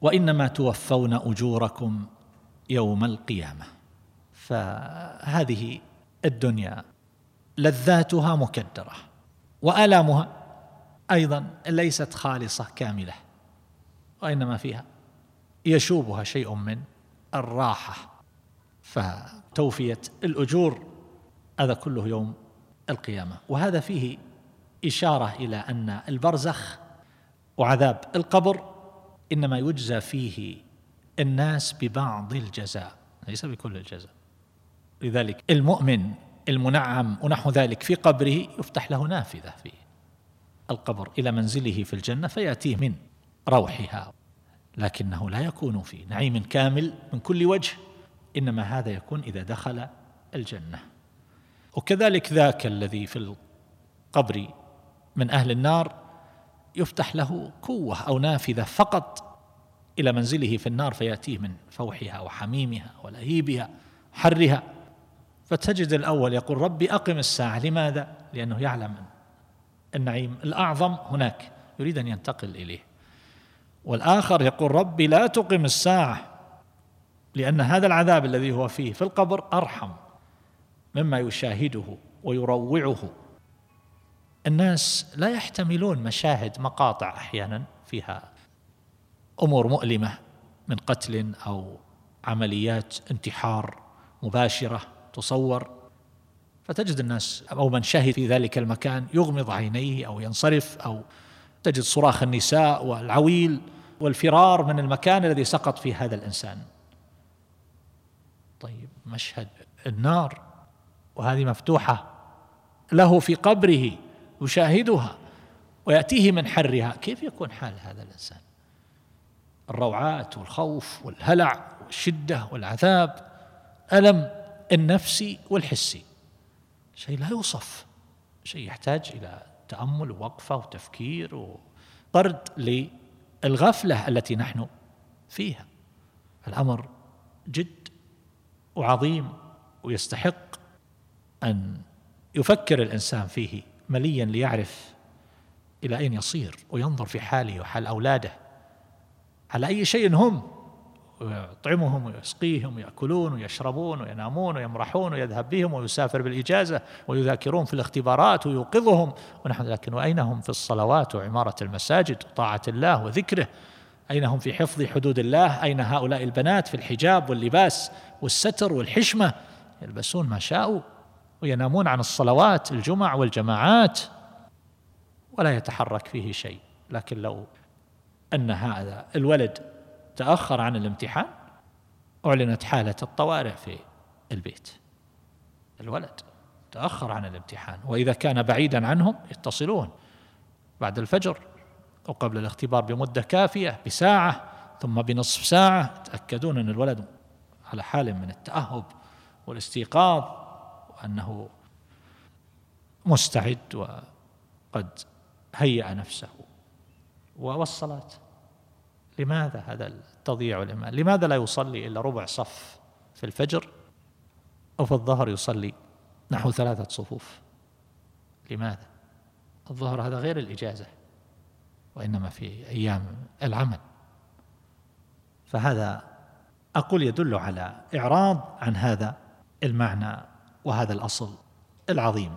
وإنما توفون أجوركم يوم القيامة. فهذه الدنيا لذاتها مكدرة وآلامها أيضا ليست خالصة كاملة وإنما فيها يشوبها شيء من الراحة. فتوفية الأجور هذا كله يوم القيامة. وهذا فيه إشارة إلى أن البرزخ وعذاب القبر إنما يجزى فيه الناس ببعض الجزاء. ليس بكل الجزاء. لذلك المؤمن المنعم ونحو ذلك في قبره يفتح له نافذة في القبر إلى منزله في الجنة فيأتيه من روحها. لكنه لا يكون في نعيم كامل من كل وجه. إنما هذا يكون إذا دخل الجنة. وكذلك ذاك الذي في القبر من أهل النار يفتح له كوه أو نافذة فقط إلى منزله في النار فيأتيه من فوحها وحميمها ولهيبها حرها. فتجد الأول يقول ربي أقم الساعة. لماذا؟ لأنه يعلم النعيم الأعظم هناك يريد أن ينتقل إليه. والآخر يقول ربي لا تقم الساعة لأن هذا العذاب الذي هو فيه في القبر أرحم مما يشاهده ويروعه. الناس لا يحتملون مشاهد مقاطع أحيانا فيها أمور مؤلمة من قتل أو عمليات انتحار مباشرة تصور. فتجد الناس أو من شهد في ذلك المكان يغمض عينيه أو ينصرف أو تجد صراخ النساء والعويل والفرار من المكان الذي سقط فيه هذا الإنسان. طيب مشهد النار وهذه مفتوحة له في قبره. يشاهدها ويأتيه من حرها. كيف يكون حال هذا الإنسان؟ الروعات والخوف والهلع والشدة والعذاب ألم النفسي والحسي شيء لا يوصف. شيء يحتاج إلى تأمل ووقفة وتفكير وطرد للغفلة التي نحن فيها. الأمر جد وعظيم ويستحق أن يفكر الإنسان فيه مليا ليعرف إلى أين يصير وينظر في حاله وحال أولاده. على أي شيء هم؟ ويطعمهم ويسقيهم ويأكلون ويشربون وينامون ويمرحون ويذهب بهم ويسافر بالإجازة ويذاكرون في الاختبارات ويوقظهم. ونحن لكن وأين هم في الصلوات وعمارة المساجد وطاعة الله وذكره؟ أين هم في حفظ حدود الله؟ أين هؤلاء البنات في الحجاب واللباس والستر والحشمة؟ يلبسون ما شاءوا. وينامون عن الصلوات الجمع والجماعات ولا يتحرك فيه شيء. لكن لو أن هذا الولد تأخر عن الامتحان أعلنت حالة الطوارئ في البيت. الولد تأخر عن الامتحان وإذا كان بعيدا عنهم يتصلون بعد الفجر أو قبل الاختبار بمدة كافية بساعة ثم بنصف ساعة يتأكدون أن الولد على حال من التأهب والاستيقاظ. وأنه مستعد وقد هيأ نفسه. والصلاة لماذا هذا التضييع الإيمان لماذا لا يصلي إلا ربع صف في الفجر أو في الظهر يصلي نحو ثلاثة صفوف؟ لماذا؟ الظهر هذا غير الإجازة وإنما في أيام العمل. فهذا أقول يدل على إعراض عن هذا المعنى وهذا الأصل العظيم.